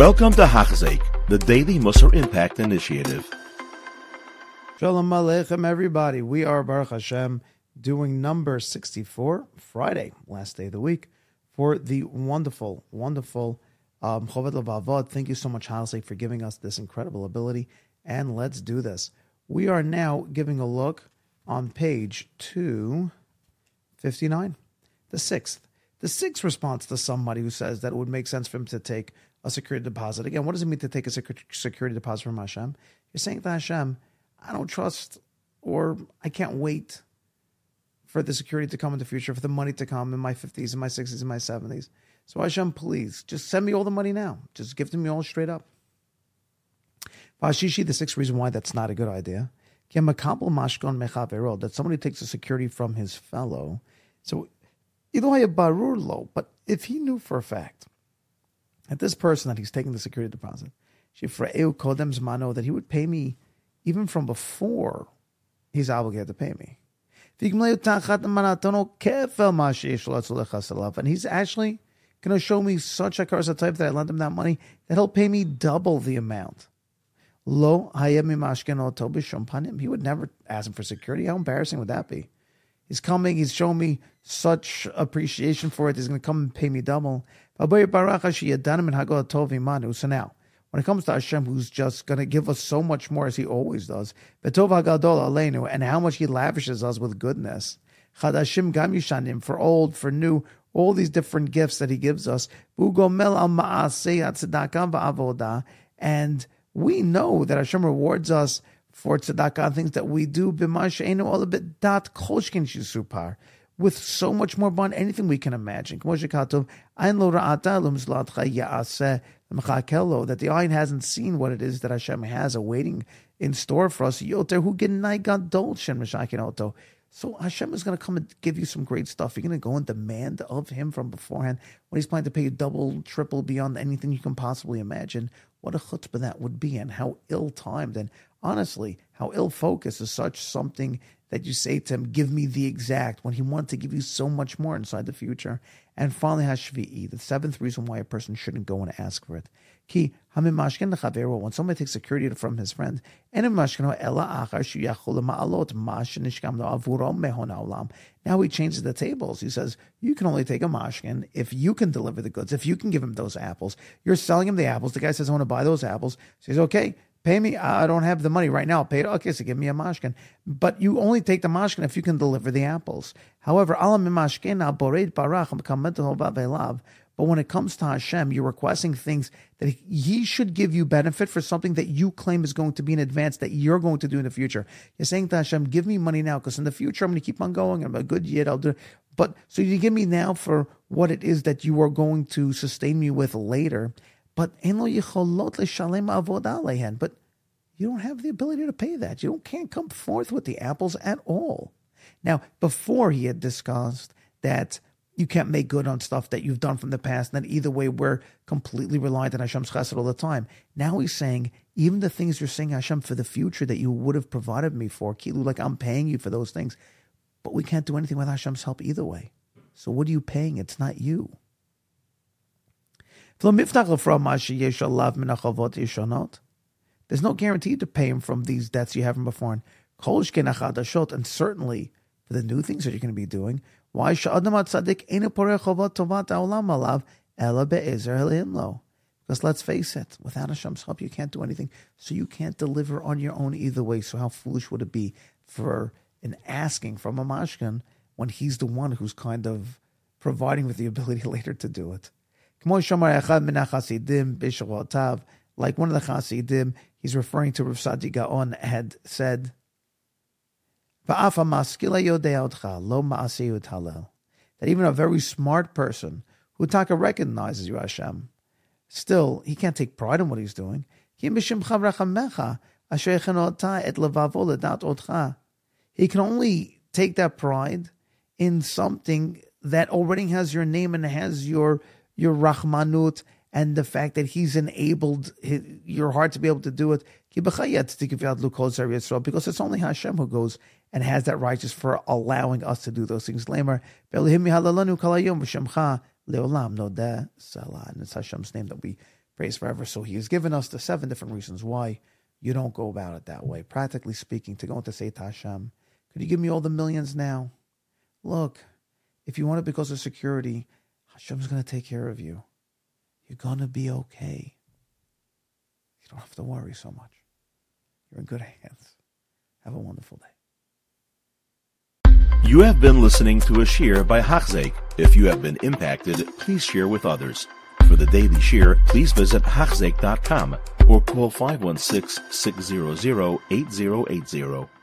Welcome to Hachzik, the Daily Musar Impact Initiative. Shalom Aleichem, everybody. We are Baruch Hashem doing number 64, Friday, last day of the week, for the wonderful, wonderful um, Levavot. Thank you so much, Hachzik, for giving us this incredible ability. And let's do this. We are now giving a look on page 259, the sixth. The sixth response to somebody who says that it would make sense for him to take a security deposit. Again, what does it mean to take a security deposit from Hashem? You're saying to Hashem, I don't trust or I can't wait for the security to come in the future, for the money to come in my 50s, in my 60s, in my 70s. So Hashem, please, just send me all the money now. Just give to me all straight up. Vashishi, the sixth reason why that's not a good idea. That somebody takes a security from his fellow. So, but if he knew for a fact that this person that he's taking the security deposit, that he would pay me even from before he's obligated to pay me. And he's actually going to show me such a curse type that I lent him that money that he'll pay me double the amount. Lo He would never ask him for security. How embarrassing would that be? He's coming, he's showing me such appreciation for it. He's going to come and pay me double. So now, when it comes to Hashem, who's just going to give us so much more as He always does, and how much He lavishes us with goodness, for old, for new, all these different gifts that He gives us, and we know that Hashem rewards us for tzedakah, things that we do, dat kolshkin shisupar with so much more beyond anything we can imagine. That the eye hasn't seen what it is that Hashem has awaiting in store for us. So Hashem is going to come and give you some great stuff. You're going to go in demand of Him from beforehand when He's planning to pay you double, triple beyond anything you can possibly imagine. What a chutzpah that would be, and how ill-timed, and honestly, how ill-focused is such something that you say to him, Give me the exact, when he wants to give you so much more inside the future. And finally, Hashvi'i, the seventh reason why a person shouldn't go and ask for it. Ki when somebody takes security from his friend, now he changes the tables. He says, You can only take a mashkin if you can deliver the goods, if you can give him those apples. You're selling him the apples. The guy says, I want to buy those apples. He says, Okay, Pay me. I don't have the money right now. Pay it. Okay, so give me a mashkin. But you only take the mashkin if you can deliver the apples. However, alam mashkin bored barach but when it comes to Hashem, you're requesting things that He should give you benefit for something that you claim is going to be in advance that you're going to do in the future. You're saying to Hashem, "Give me money now, because in the future I'm going to keep on going. I'm a good yid. I'll do." It. But so you give me now for what it is that you are going to sustain me with later. But but you don't have the ability to pay that. You can't come forth with the apples at all. Now, before he had discussed that you can't make good on stuff that you've done from the past, and that either way we're completely reliant on Hashem's chesed all the time. Now he's saying, even the things you're saying, Hashem, for the future that you would have provided me for, Kilu, like I'm paying you for those things, but we can't do anything without Hashem's help either way. So what are you paying? It's not you. There's no guarantee to pay him from these debts you have from before. And certainly for the new things that you're going to be doing. Why Because let's face it, without Hashem's help, you can't do anything. So you can't deliver on your own either way. So how foolish would it be for an asking from a mashkin when he's the one who's kind of providing with the ability later to do it? Like one of the Chasidim, he's referring to Rav Gaon, had said, that even a very smart person who Taka recognizes you, Hashem, still, he can't take pride in what he's doing. He can only take that pride in something that already has your name and has your your Rahmanut and the fact that He's enabled his, your heart to be able to do it. Because it's only Hashem who goes and has that righteous for allowing us to do those things. Salah. And it's Hashem's name that we praise forever. So he has given us the seven different reasons why you don't go about it that way. Practically speaking, to go into say to Hashem, could you give me all the millions now? Look, if you want it because of security, Hashem's going to take care of you. You're going to be okay. You don't have to worry so much. You're in good hands. Have a wonderful day. You have been listening to a shiur by Hachzeik. If you have been impacted, please share with others. For the daily shiur, please visit Hachzeik.com or call 516 600 8080.